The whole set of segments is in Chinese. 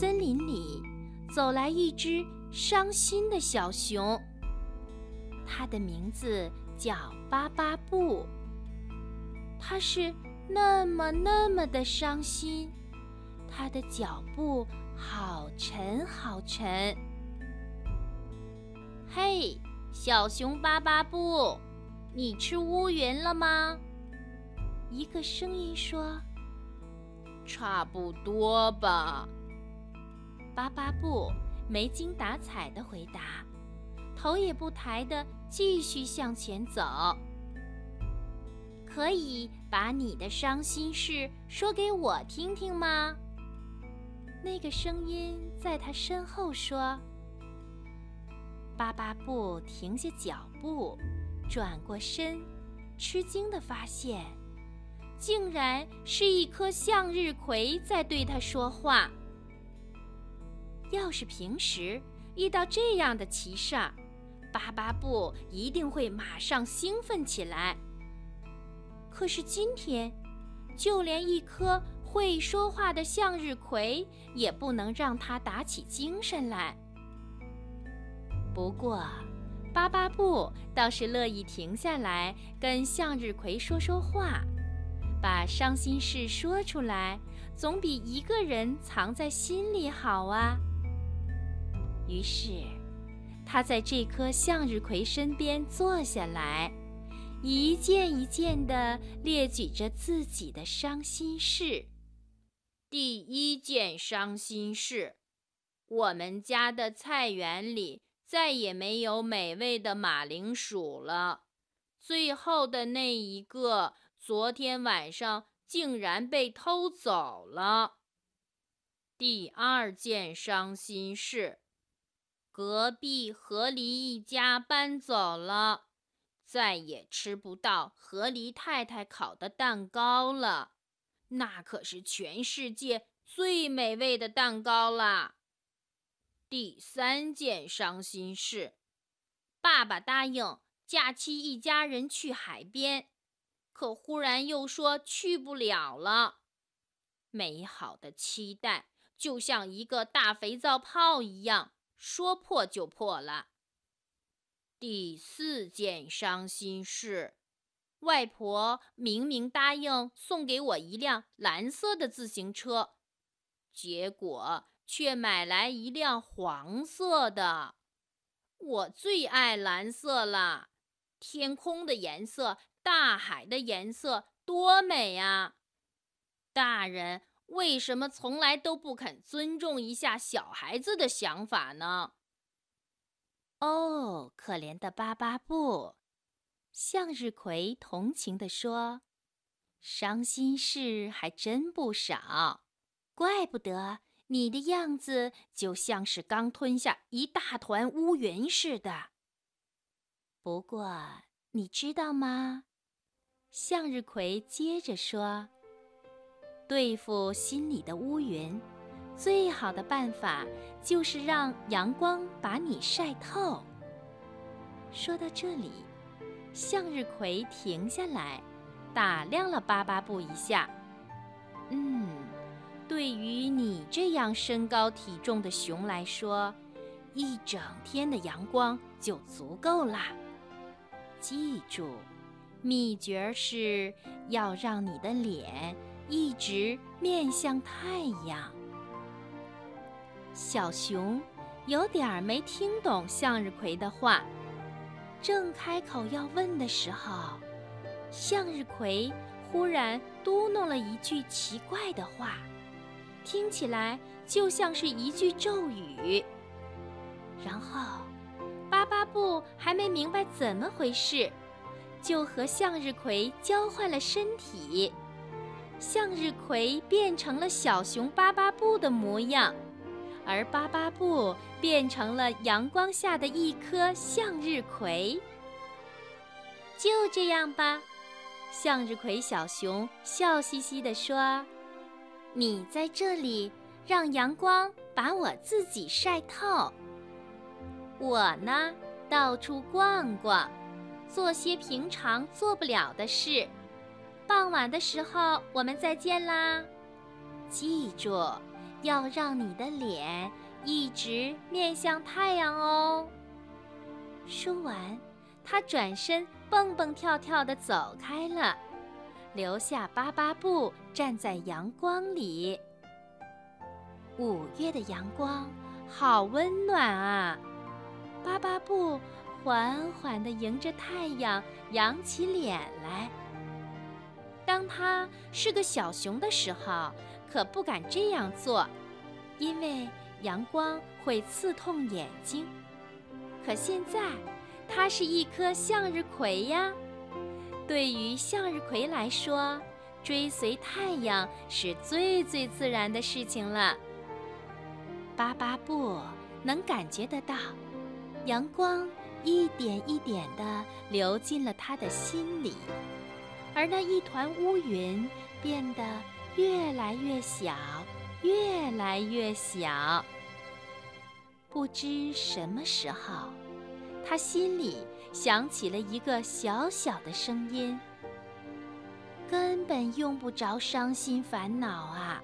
森林里走来一只伤心的小熊，它的名字叫巴巴布。它是那么那么的伤心，它的脚步好沉好沉。嘿，小熊巴巴布，你吃乌云了吗？一个声音说：“差不多吧。”巴巴布没精打采地回答，头也不抬地继续向前走。可以把你的伤心事说给我听听吗？那个声音在他身后说。巴巴布停下脚步，转过身，吃惊地发现。竟然是一颗向日葵在对他说话。要是平时遇到这样的奇事儿，巴巴布一定会马上兴奋起来。可是今天，就连一棵会说话的向日葵也不能让他打起精神来。不过，巴巴布倒是乐意停下来跟向日葵说说话。把伤心事说出来，总比一个人藏在心里好啊。于是，他在这棵向日葵身边坐下来，一件一件地列举着自己的伤心事。第一件伤心事：我们家的菜园里再也没有美味的马铃薯了。最后的那一个。昨天晚上竟然被偷走了。第二件伤心事，隔壁河狸一家搬走了，再也吃不到河狸太太烤的蛋糕了。那可是全世界最美味的蛋糕啦。第三件伤心事，爸爸答应假期一家人去海边。可忽然又说去不了了，美好的期待就像一个大肥皂泡一样，说破就破了。第四件伤心事，外婆明明答应送给我一辆蓝色的自行车，结果却买来一辆黄色的。我最爱蓝色了，天空的颜色。大海的颜色多美啊！大人为什么从来都不肯尊重一下小孩子的想法呢？哦，可怜的巴巴布，向日葵同情地说：“伤心事还真不少，怪不得你的样子就像是刚吞下一大团乌云似的。不过，你知道吗？”向日葵接着说：“对付心里的乌云，最好的办法就是让阳光把你晒透。”说到这里，向日葵停下来，打量了巴巴布一下。“嗯，对于你这样身高体重的熊来说，一整天的阳光就足够啦。记住。”秘诀是要让你的脸一直面向太阳。小熊有点没听懂向日葵的话，正开口要问的时候，向日葵忽然嘟哝了一句奇怪的话，听起来就像是一句咒语。然后，巴巴布还没明白怎么回事。就和向日葵交换了身体，向日葵变成了小熊巴巴布的模样，而巴巴布变成了阳光下的一颗向日葵。就这样吧，向日葵小熊笑嘻嘻地说：“你在这里，让阳光把我自己晒透。我呢，到处逛逛。”做些平常做不了的事。傍晚的时候，我们再见啦！记住，要让你的脸一直面向太阳哦。”说完，他转身蹦蹦跳跳地走开了，留下巴巴布站在阳光里。五月的阳光好温暖啊！巴巴布缓缓地迎着太阳扬起脸来。当他是个小熊的时候，可不敢这样做，因为阳光会刺痛眼睛。可现在，它是一颗向日葵呀。对于向日葵来说，追随太阳是最最自然的事情了。巴巴布能感觉得到，阳光一点一点地流进了他的心里。而那一团乌云变得越来越小，越来越小。不知什么时候，他心里响起了一个小小的声音：“根本用不着伤心烦恼啊，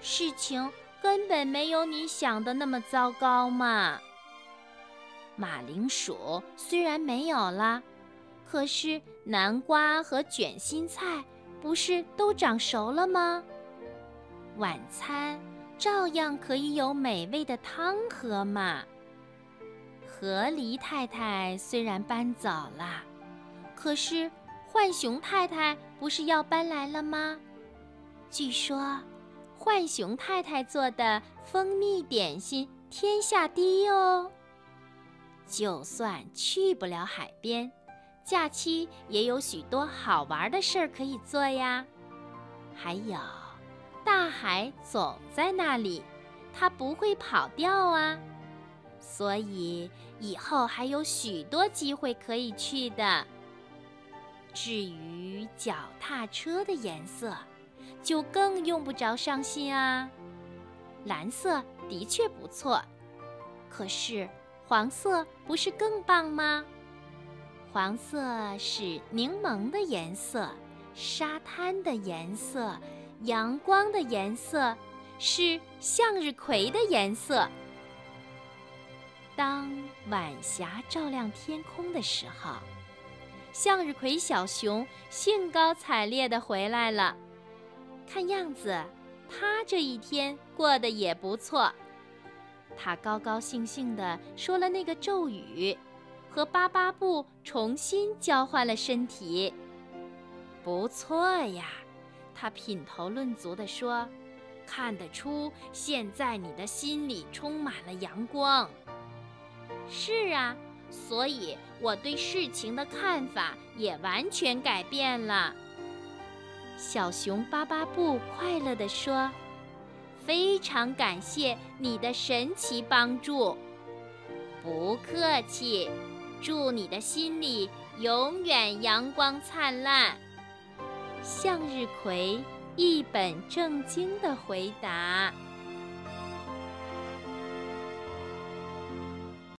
事情根本没有你想的那么糟糕嘛。”马铃薯虽然没有了。可是南瓜和卷心菜不是都长熟了吗？晚餐照样可以有美味的汤喝嘛。河狸太太虽然搬走了，可是浣熊太太不是要搬来了吗？据说浣熊太太做的蜂蜜点心天下第一哦。就算去不了海边。假期也有许多好玩的事儿可以做呀，还有，大海总在那里，它不会跑掉啊，所以以后还有许多机会可以去的。至于脚踏车的颜色，就更用不着伤心啊。蓝色的确不错，可是黄色不是更棒吗？黄色是柠檬的颜色，沙滩的颜色，阳光的颜色，是向日葵的颜色。当晚霞照亮天空的时候，向日葵小熊兴高采烈地回来了。看样子，它这一天过得也不错。它高高兴兴地说了那个咒语。和巴巴布重新交换了身体，不错呀，他品头论足地说：“看得出现在你的心里充满了阳光。”是啊，所以我对事情的看法也完全改变了。小熊巴巴布快乐地说：“非常感谢你的神奇帮助。”不客气。祝你的心里永远阳光灿烂。向日葵一本正经地回答。